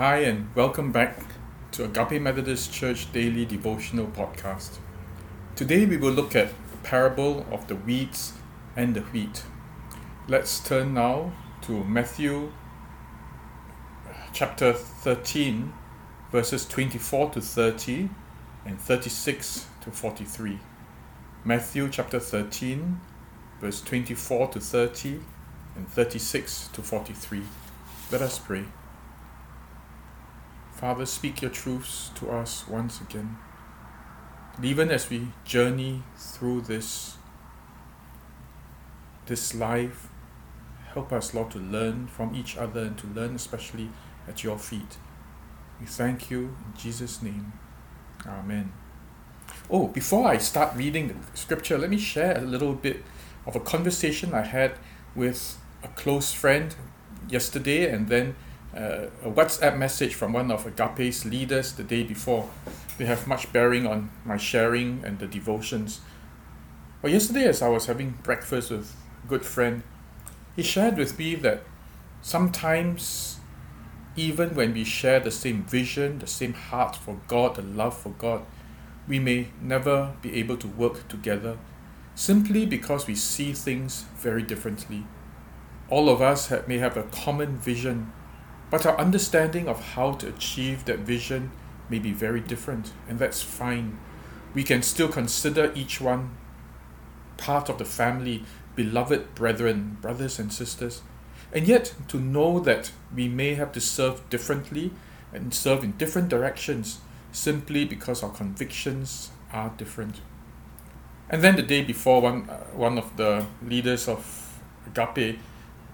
Hi, and welcome back to Agape Methodist Church Daily Devotional Podcast. Today we will look at the parable of the weeds and the wheat. Let's turn now to Matthew chapter 13, verses 24 to 30 and 36 to 43. Matthew chapter 13, verse 24 to 30 and 36 to 43. Let us pray. Father, speak your truths to us once again. And even as we journey through this, this life, help us, Lord, to learn from each other and to learn especially at your feet. We thank you in Jesus' name. Amen. Oh, before I start reading the scripture, let me share a little bit of a conversation I had with a close friend yesterday and then uh, a WhatsApp message from one of Agape's leaders the day before. They have much bearing on my sharing and the devotions. Well, yesterday, as I was having breakfast with a good friend, he shared with me that sometimes, even when we share the same vision, the same heart for God, the love for God, we may never be able to work together simply because we see things very differently. All of us have, may have a common vision but our understanding of how to achieve that vision may be very different, and that's fine. We can still consider each one part of the family, beloved brethren, brothers and sisters. And yet, to know that we may have to serve differently and serve in different directions simply because our convictions are different. And then the day before, one, uh, one of the leaders of Agape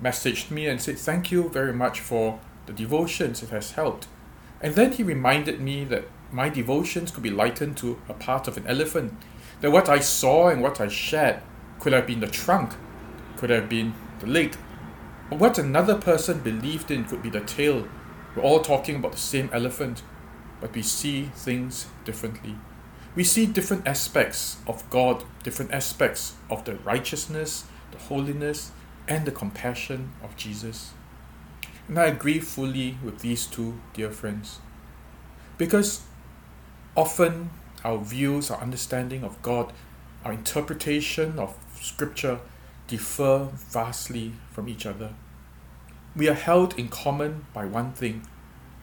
messaged me and said, Thank you very much for the devotions, it has helped. And then he reminded me that my devotions could be likened to a part of an elephant. That what I saw and what I shared could have been the trunk, could have been the leg. But what another person believed in could be the tail. We're all talking about the same elephant, but we see things differently. We see different aspects of God, different aspects of the righteousness, the holiness, and the compassion of Jesus. And I agree fully with these two dear friends. Because often our views, our understanding of God, our interpretation of Scripture differ vastly from each other. We are held in common by one thing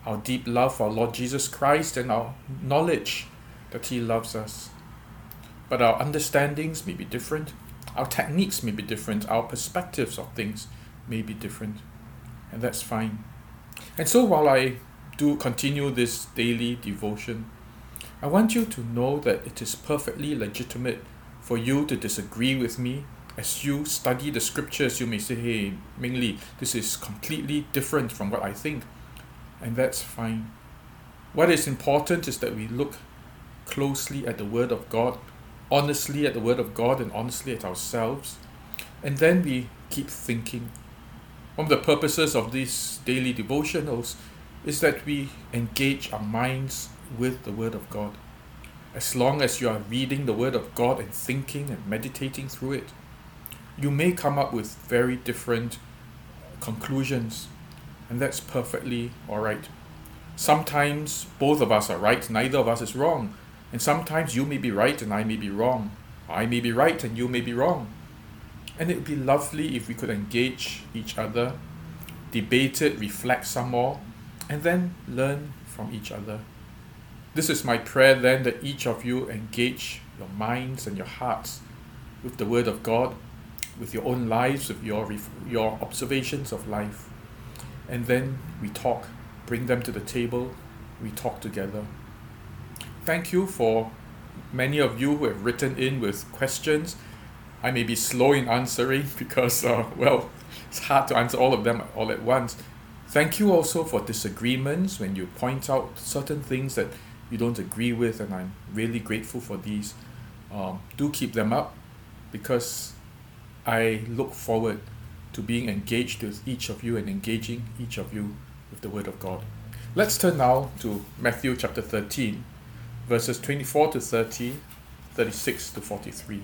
our deep love for our Lord Jesus Christ and our knowledge that He loves us. But our understandings may be different, our techniques may be different, our perspectives of things may be different and that's fine. And so while I do continue this daily devotion, I want you to know that it is perfectly legitimate for you to disagree with me. As you study the scriptures, you may say, hey, Ming this is completely different from what I think. And that's fine. What is important is that we look closely at the Word of God, honestly at the Word of God, and honestly at ourselves. And then we keep thinking one of the purposes of these daily devotionals is that we engage our minds with the Word of God. As long as you are reading the Word of God and thinking and meditating through it, you may come up with very different conclusions, and that's perfectly alright. Sometimes both of us are right, neither of us is wrong, and sometimes you may be right and I may be wrong. I may be right and you may be wrong. And it would be lovely if we could engage each other, debate it, reflect some more, and then learn from each other. This is my prayer then that each of you engage your minds and your hearts with the Word of God, with your own lives, with your, your observations of life. And then we talk, bring them to the table, we talk together. Thank you for many of you who have written in with questions I may be slow in answering because, uh, well, it's hard to answer all of them all at once. Thank you also for disagreements when you point out certain things that you don't agree with, and I'm really grateful for these. Um, do keep them up because I look forward to being engaged with each of you and engaging each of you with the Word of God. Let's turn now to Matthew chapter 13, verses 24 to 30, 36 to 43.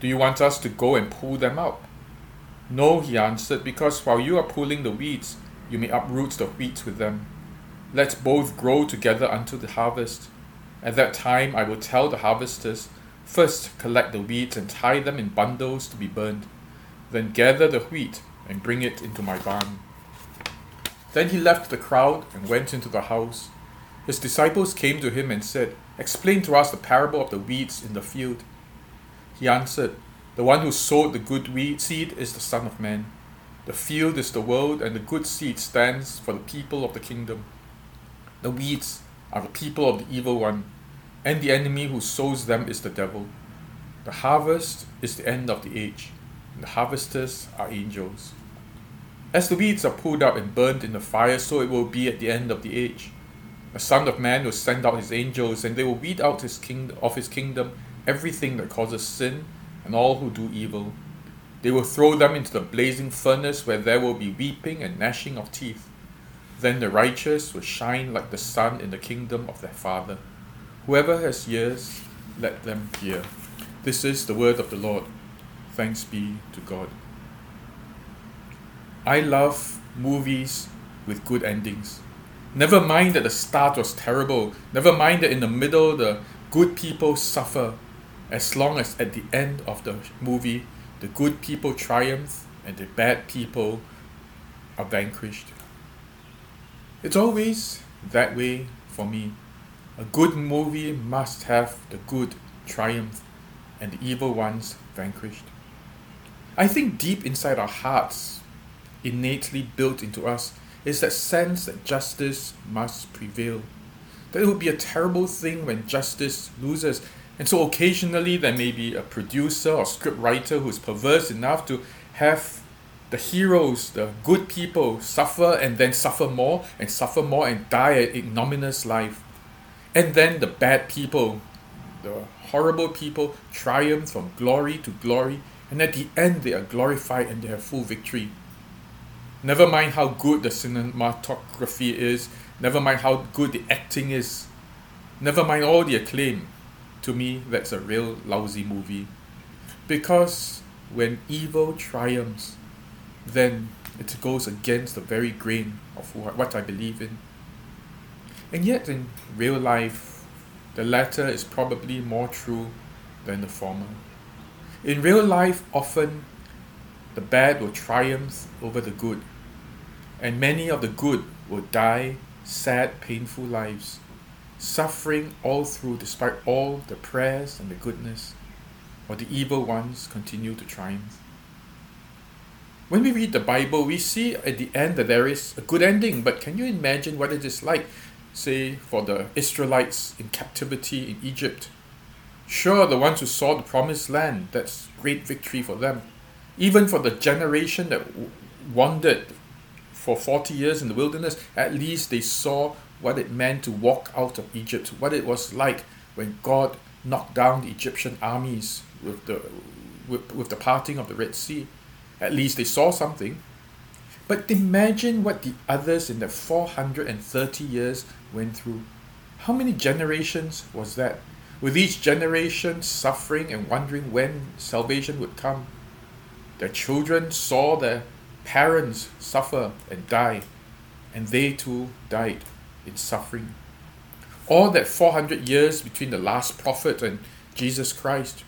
Do you want us to go and pull them out? No, he answered, because while you are pulling the weeds, you may uproot the wheat with them. Let both grow together until the harvest. At that time I will tell the harvesters, First collect the weeds and tie them in bundles to be burned. Then gather the wheat and bring it into my barn. Then he left the crowd and went into the house. His disciples came to him and said, Explain to us the parable of the weeds in the field. He answered, The one who sowed the good seed is the Son of Man. The field is the world, and the good seed stands for the people of the kingdom. The weeds are the people of the evil one, and the enemy who sows them is the devil. The harvest is the end of the age, and the harvesters are angels. As the weeds are pulled up and burned in the fire, so it will be at the end of the age. The Son of Man will send out his angels, and they will weed out his king- of his kingdom everything that causes sin and all who do evil. They will throw them into the blazing furnace where there will be weeping and gnashing of teeth. Then the righteous will shine like the sun in the kingdom of their Father. Whoever has ears, let them hear. This is the word of the Lord. Thanks be to God. I love movies with good endings. Never mind that the start was terrible. Never mind that in the middle the good people suffer. As long as at the end of the movie the good people triumph and the bad people are vanquished. It's always that way for me. A good movie must have the good triumph and the evil ones vanquished. I think deep inside our hearts, innately built into us, is that sense that justice must prevail. That it would be a terrible thing when justice loses, and so occasionally there may be a producer or script writer who's perverse enough to have the heroes, the good people, suffer and then suffer more and suffer more and die an ignominious life. And then the bad people, the horrible people, triumph from glory to glory, and at the end they are glorified and they have full victory. Never mind how good the cinematography is, never mind how good the acting is, never mind all the acclaim to me, that's a real lousy movie. Because when evil triumphs, then it goes against the very grain of what I believe in. And yet, in real life, the latter is probably more true than the former. In real life, often the bad will triumph over the good, and many of the good will die sad, painful lives suffering all through despite all the prayers and the goodness, while the evil ones continue to triumph. When we read the Bible, we see at the end that there is a good ending, but can you imagine what it is like, say, for the Israelites in captivity in Egypt? Sure, the ones who saw the promised land, that's great victory for them. Even for the generation that wandered for 40 years in the wilderness, at least they saw what it meant to walk out of Egypt, what it was like when God knocked down the Egyptian armies with the with, with the parting of the Red Sea. At least they saw something. But imagine what the others in the 430 years went through. How many generations was that? With each generation suffering and wondering when salvation would come. Their children saw their parents suffer and die, and they too died in suffering. All that 400 years between the last prophet and Jesus Christ,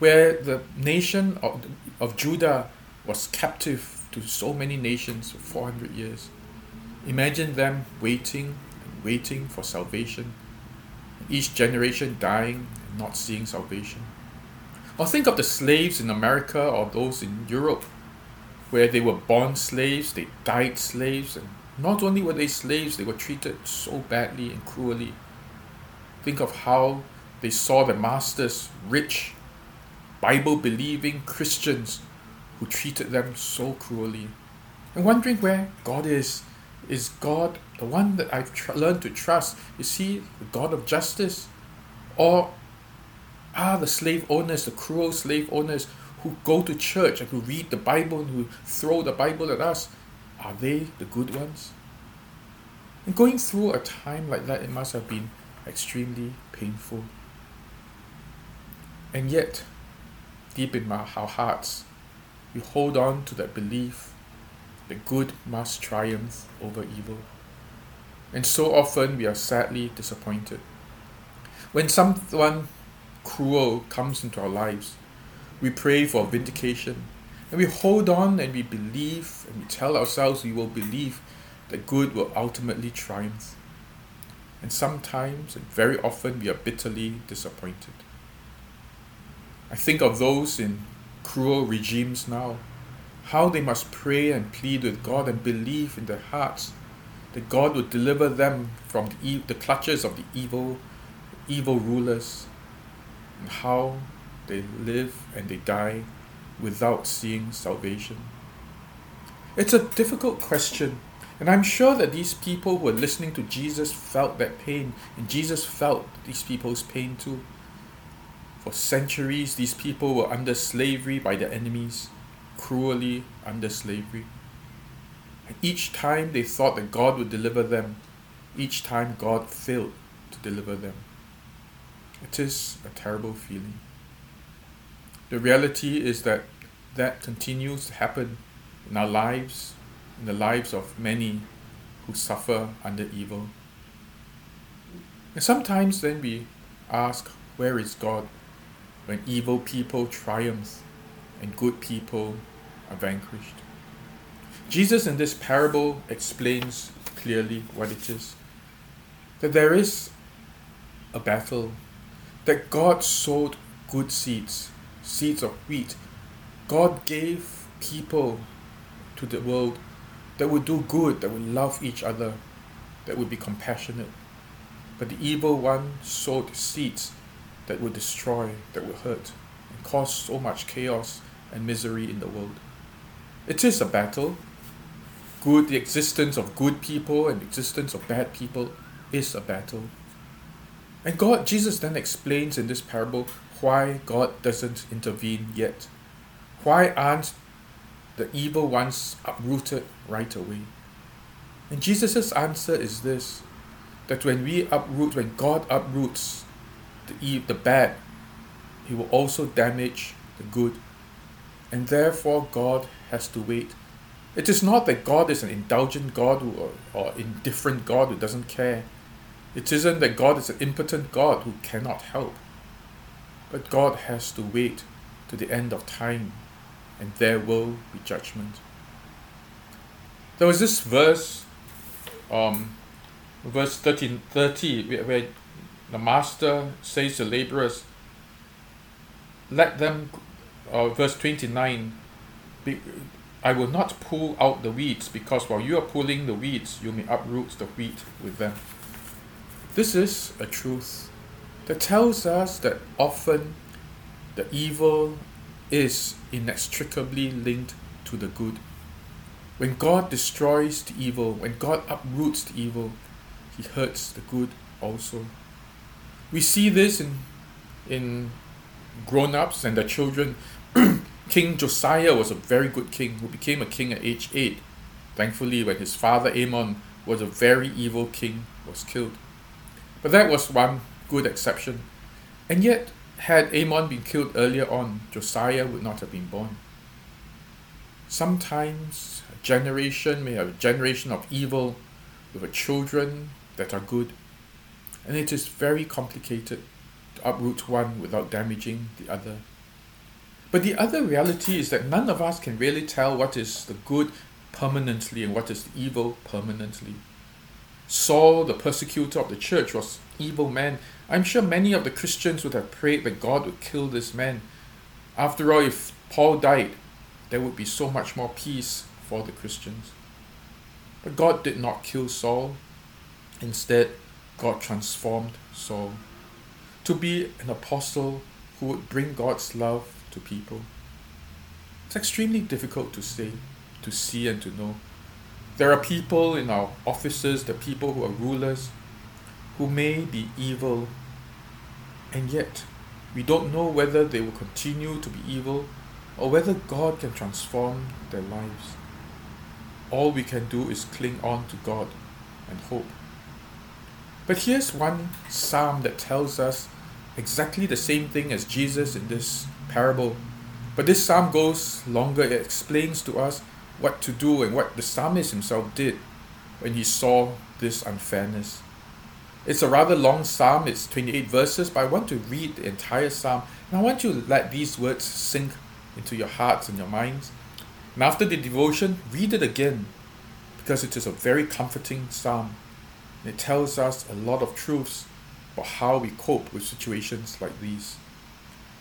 where the nation of, of Judah was captive to so many nations for 400 years. Imagine them waiting and waiting for salvation, each generation dying and not seeing salvation. Or think of the slaves in America or those in Europe, where they were born slaves, they died slaves, and not only were they slaves, they were treated so badly and cruelly. Think of how they saw their masters, rich, Bible believing Christians, who treated them so cruelly. And wondering where God is Is God the one that I've tr- learned to trust? Is He the God of justice? Or are the slave owners, the cruel slave owners who go to church and who read the Bible and who throw the Bible at us, are they the good ones? And going through a time like that, it must have been extremely painful. And yet, deep in our hearts, we hold on to that belief that good must triumph over evil. And so often we are sadly disappointed. When someone cruel comes into our lives, we pray for vindication and we hold on and we believe and we tell ourselves we will believe that good will ultimately triumph. And sometimes and very often we are bitterly disappointed. I think of those in cruel regimes now, how they must pray and plead with God and believe in their hearts that God would deliver them from the, e- the clutches of the evil, evil rulers, and how they live and they die without seeing salvation. It's a difficult question, and I'm sure that these people who are listening to Jesus felt that pain, and Jesus felt these people's pain too. For centuries, these people were under slavery by their enemies, cruelly under slavery. And each time they thought that God would deliver them, each time God failed to deliver them. It is a terrible feeling. The reality is that that continues to happen in our lives, in the lives of many who suffer under evil. And sometimes then we ask, where is God? when evil people triumph and good people are vanquished. Jesus in this parable explains clearly what it is that there is a battle, that God sowed good seeds, seeds of wheat. God gave people to the world that would do good, that would love each other, that would be compassionate. But the evil one sowed seeds that would destroy, that would hurt, and cause so much chaos and misery in the world. It is a battle. Good, the existence of good people and the existence of bad people is a battle. And God, Jesus then explains in this parable why God doesn't intervene yet. Why aren't the evil ones uprooted right away? And Jesus' answer is this that when we uproot, when God uproots the, evil, the bad, he will also damage the good. And therefore, God has to wait. It is not that God is an indulgent God or, or indifferent God who doesn't care. It isn't that God is an impotent God who cannot help. But God has to wait to the end of time, and there will be judgment. There was this verse, um, verse 13, 30, where the master says to laborers, let them, uh, verse 29, be, I will not pull out the weeds because while you are pulling the weeds, you may uproot the wheat with them. This is a truth that tells us that often the evil is inextricably linked to the good. When God destroys the evil, when God uproots the evil, He hurts the good also. We see this in, in grown ups and their children. king Josiah was a very good king who became a king at age 8. Thankfully, when his father Amon was a very evil king, was killed. But that was one good exception. And yet, had Amon been killed earlier on, Josiah would not have been born. Sometimes a generation may have a generation of evil with children that are good and it is very complicated to uproot one without damaging the other. But the other reality is that none of us can really tell what is the good permanently and what is the evil permanently. Saul, the persecutor of the church, was evil man. I'm sure many of the Christians would have prayed that God would kill this man. After all, if Paul died, there would be so much more peace for the Christians. But God did not kill Saul. Instead, God transformed Saul to be an apostle who would bring God's love to people. It's extremely difficult to say, to see, and to know. There are people in our offices, the people who are rulers, who may be evil, and yet we don't know whether they will continue to be evil or whether God can transform their lives. All we can do is cling on to God and hope. But here's one psalm that tells us exactly the same thing as Jesus in this parable. But this psalm goes longer, it explains to us what to do and what the psalmist himself did when he saw this unfairness. It's a rather long psalm, it's 28 verses, but I want to read the entire psalm and I want you to let these words sink into your hearts and your minds. And after the devotion, read it again because it is a very comforting psalm. And It tells us a lot of truths about how we cope with situations like these.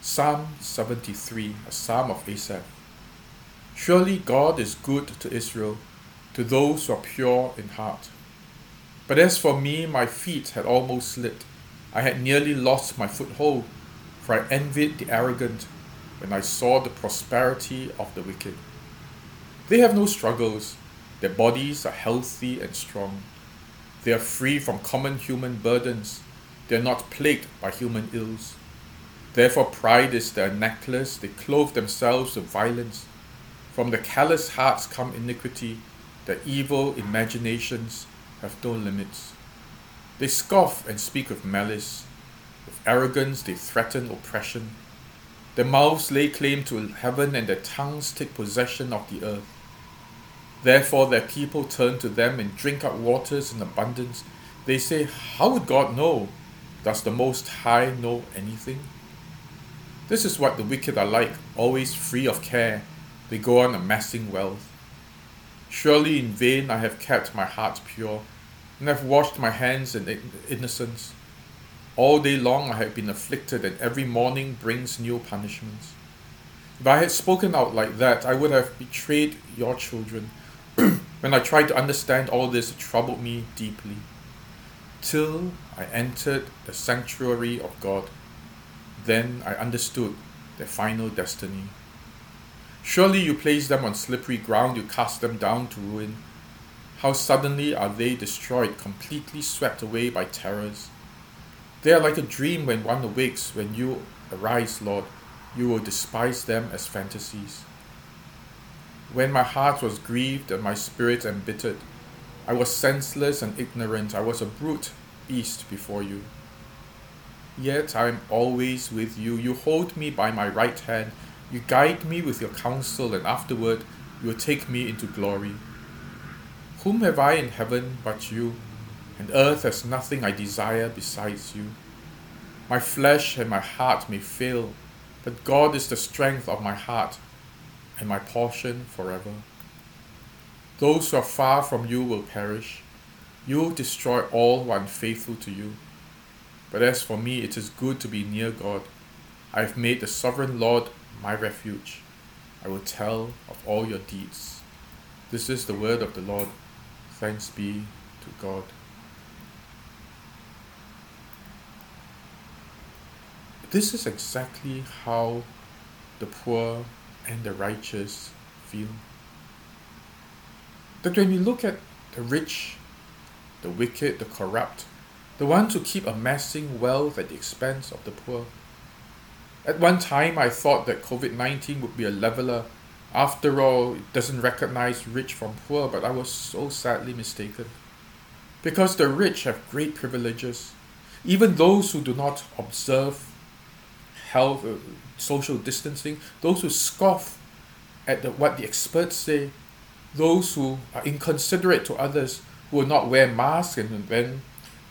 Psalm 73, a psalm of Asaph. Surely God is good to Israel, to those who are pure in heart. But as for me, my feet had almost slipped. I had nearly lost my foothold, for I envied the arrogant when I saw the prosperity of the wicked. They have no struggles, their bodies are healthy and strong. They are free from common human burdens, they are not plagued by human ills. Therefore, pride is their necklace, they clothe themselves with violence. From the callous hearts come iniquity, their evil imaginations have no limits. They scoff and speak with malice. With arrogance they threaten oppression. Their mouths lay claim to heaven and their tongues take possession of the earth. Therefore their people turn to them and drink up waters in abundance. They say, How would God know? Does the Most High know anything? This is what the wicked are like, always free of care they go on amassing wealth. Surely in vain I have kept my heart pure, and I've washed my hands in innocence. All day long I have been afflicted, and every morning brings new punishments. If I had spoken out like that, I would have betrayed your children. when I tried to understand all this, it troubled me deeply. Till I entered the sanctuary of God, then I understood their final destiny. Surely you place them on slippery ground, you cast them down to ruin. How suddenly are they destroyed, completely swept away by terrors. They are like a dream when one awakes. When you arise, Lord, you will despise them as fantasies. When my heart was grieved and my spirit embittered, I was senseless and ignorant. I was a brute beast before you. Yet I am always with you. You hold me by my right hand. You guide me with your counsel, and afterward you will take me into glory. Whom have I in heaven but you? And earth has nothing I desire besides you. My flesh and my heart may fail, but God is the strength of my heart and my portion forever. Those who are far from you will perish. You will destroy all who are unfaithful to you. But as for me, it is good to be near God. I have made the sovereign Lord my refuge. I will tell of all your deeds. This is the word of the Lord. Thanks be to God. This is exactly how the poor and the righteous feel. That when we look at the rich, the wicked, the corrupt, the ones who keep amassing wealth at the expense of the poor, at one time, I thought that COVID 19 would be a leveler. After all, it doesn't recognize rich from poor, but I was so sadly mistaken. Because the rich have great privileges. Even those who do not observe health, uh, social distancing, those who scoff at the, what the experts say, those who are inconsiderate to others, who will not wear masks and then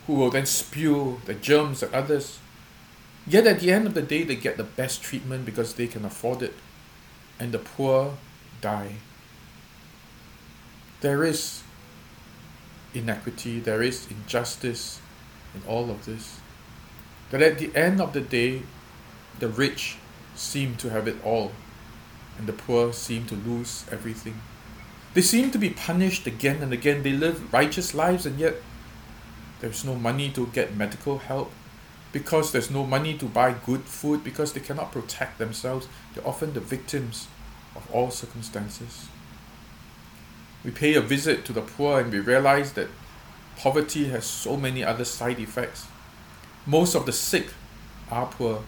who will then spew the germs at others, Yet at the end of the day, they get the best treatment because they can afford it, and the poor die. There is inequity, there is injustice in all of this. That at the end of the day, the rich seem to have it all, and the poor seem to lose everything. They seem to be punished again and again. They live righteous lives, and yet there's no money to get medical help because there's no money to buy good food, because they cannot protect themselves, they're often the victims of all circumstances. We pay a visit to the poor and we realize that poverty has so many other side effects. Most of the sick are poor.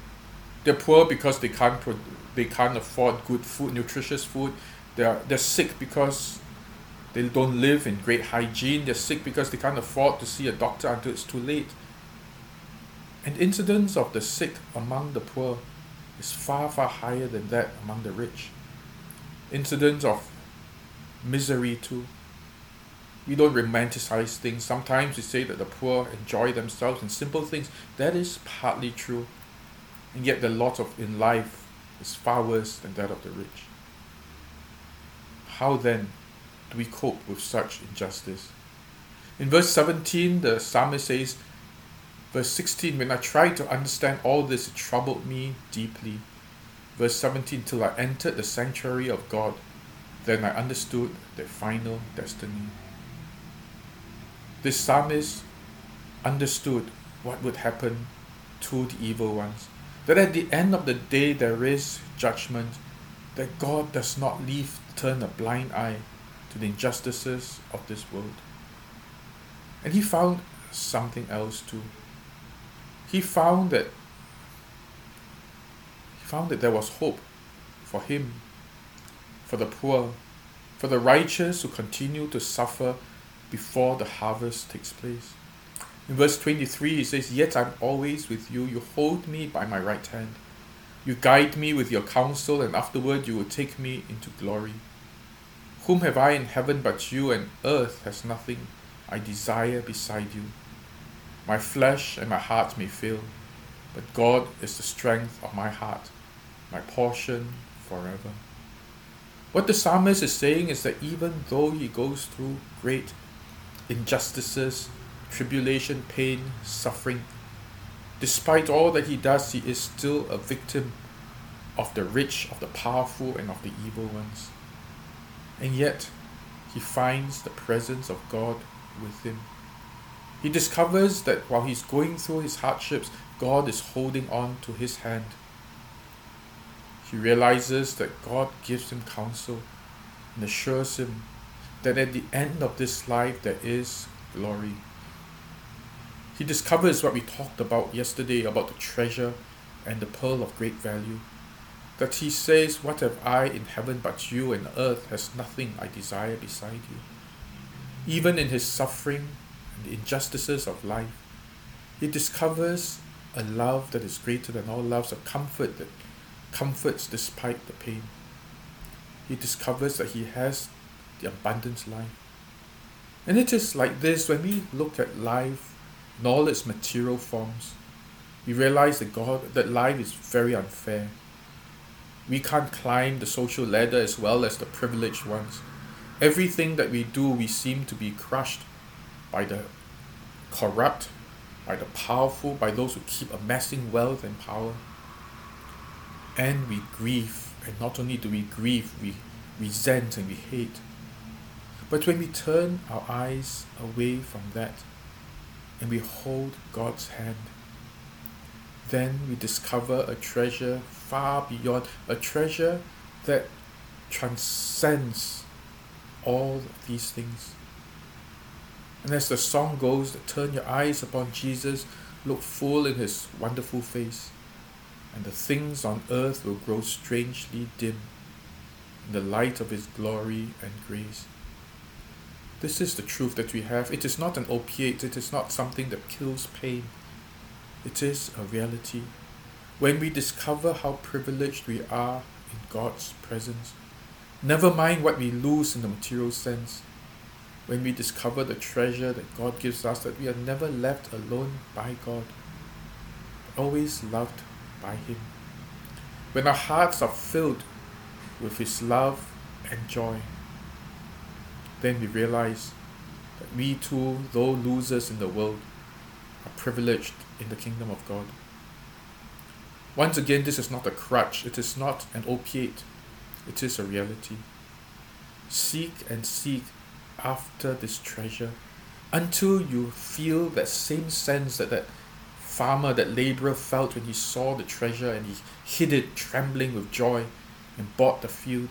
They're poor because they can't pro- they can't afford good food, nutritious food. They're they're sick because they don't live in great hygiene. They're sick because they can't afford to see a doctor until it's too late. And incidence of the sick among the poor is far, far higher than that among the rich. Incidence of misery too. We don't romanticize things. Sometimes we say that the poor enjoy themselves in simple things. That is partly true. And yet the lot of in life is far worse than that of the rich. How then do we cope with such injustice? In verse 17, the psalmist says, Verse 16, when I tried to understand all this, it troubled me deeply. Verse 17, till I entered the sanctuary of God, then I understood their final destiny. This psalmist understood what would happen to the evil ones. That at the end of the day there is judgment, that God does not leave turn a blind eye to the injustices of this world. And he found something else too he found that he found that there was hope for him, for the poor, for the righteous who continue to suffer before the harvest takes place. In verse 23, he says, Yet I'm always with you. You hold me by my right hand. You guide me with your counsel, and afterward you will take me into glory. Whom have I in heaven but you, and earth has nothing I desire beside you. My flesh and my heart may fail, but God is the strength of my heart, my portion forever. What the psalmist is saying is that even though he goes through great injustices, tribulation, pain, suffering, despite all that he does, he is still a victim of the rich, of the powerful, and of the evil ones. And yet, he finds the presence of God with him. He discovers that while he's going through his hardships, God is holding on to his hand. He realizes that God gives him counsel and assures him that at the end of this life there is glory. He discovers what we talked about yesterday about the treasure and the pearl of great value. That he says, What have I in heaven but you, and earth has nothing I desire beside you. Even in his suffering, the injustices of life, he discovers a love that is greater than all loves, a comfort that comforts despite the pain. He discovers that he has the abundant life. And it is like this when we look at life in all its material forms, we realize that God that life is very unfair. We can't climb the social ladder as well as the privileged ones. Everything that we do, we seem to be crushed by the corrupt, by the powerful, by those who keep amassing wealth and power. And we grieve, and not only do we grieve, we resent and we hate. But when we turn our eyes away from that and we hold God's hand, then we discover a treasure far beyond, a treasure that transcends all these things. And as the song goes, turn your eyes upon Jesus, look full in his wonderful face, and the things on earth will grow strangely dim in the light of his glory and grace. This is the truth that we have. It is not an opiate, it is not something that kills pain. It is a reality. When we discover how privileged we are in God's presence, never mind what we lose in the material sense, when we discover the treasure that God gives us, that we are never left alone by God, always loved by Him. When our hearts are filled with His love and joy, then we realize that we too, though losers in the world, are privileged in the kingdom of God. Once again, this is not a crutch, it is not an opiate, it is a reality. Seek and seek after this treasure until you feel that same sense that that farmer, that laborer felt when he saw the treasure and he hid it trembling with joy and bought the field.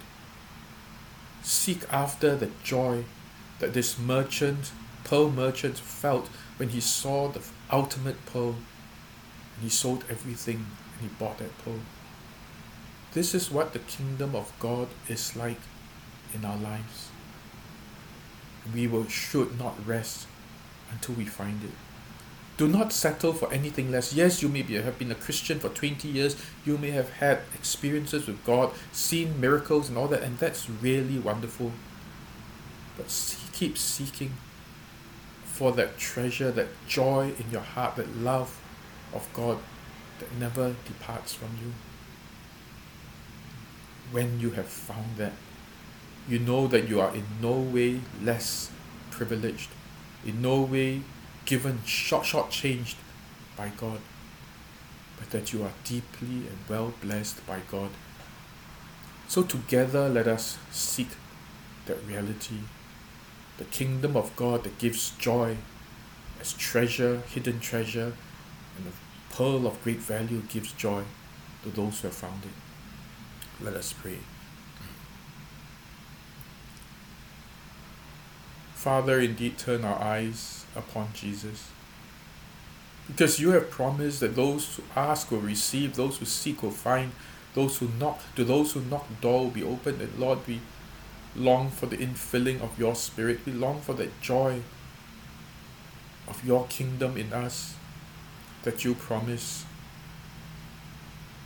seek after the joy that this merchant, pearl merchant, felt when he saw the ultimate pearl and he sold everything and he bought that pearl. This is what the kingdom of God is like in our lives. We will, should not rest until we find it. Do not settle for anything less. Yes, you may be, have been a Christian for 20 years. You may have had experiences with God, seen miracles and all that, and that's really wonderful. But keep seeking for that treasure, that joy in your heart, that love of God that never departs from you. When you have found that, you know that you are in no way less privileged, in no way given short short changed by God, but that you are deeply and well blessed by God. So together let us seek that reality, the kingdom of God that gives joy as treasure, hidden treasure, and a pearl of great value gives joy to those who have found it. Let us pray. Father, indeed turn our eyes upon Jesus. Because you have promised that those who ask will receive, those who seek will find, those who knock, to those who knock, the door will be opened. And Lord, we long for the infilling of your spirit. We long for that joy of your kingdom in us that you promise.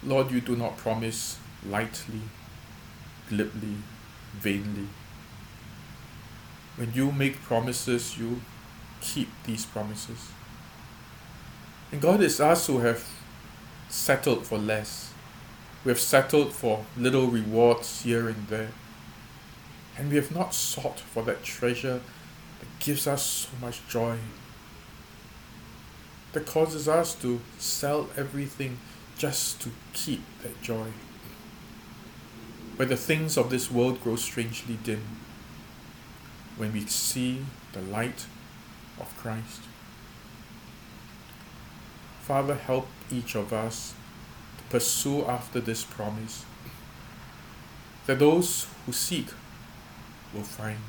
Lord, you do not promise lightly, glibly, vainly. When you make promises, you keep these promises. And God is us who have settled for less. We have settled for little rewards here and there. And we have not sought for that treasure that gives us so much joy, that causes us to sell everything just to keep that joy. Where the things of this world grow strangely dim when we see the light of Christ. Father, help each of us to pursue after this promise that those who seek will find.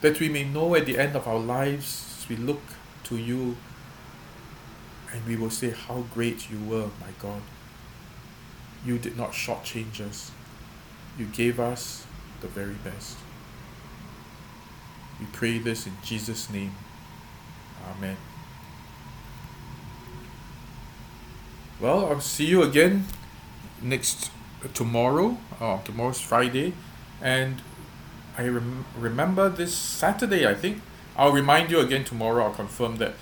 That we may know at the end of our lives, we look to you, and we will say, How great you were, my God. You did not shortchange us, you gave us the very best. We pray this in Jesus' name. Amen. Well, I'll see you again next uh, tomorrow. Uh, tomorrow's Friday, and I rem- remember this Saturday. I think I'll remind you again tomorrow. I'll confirm that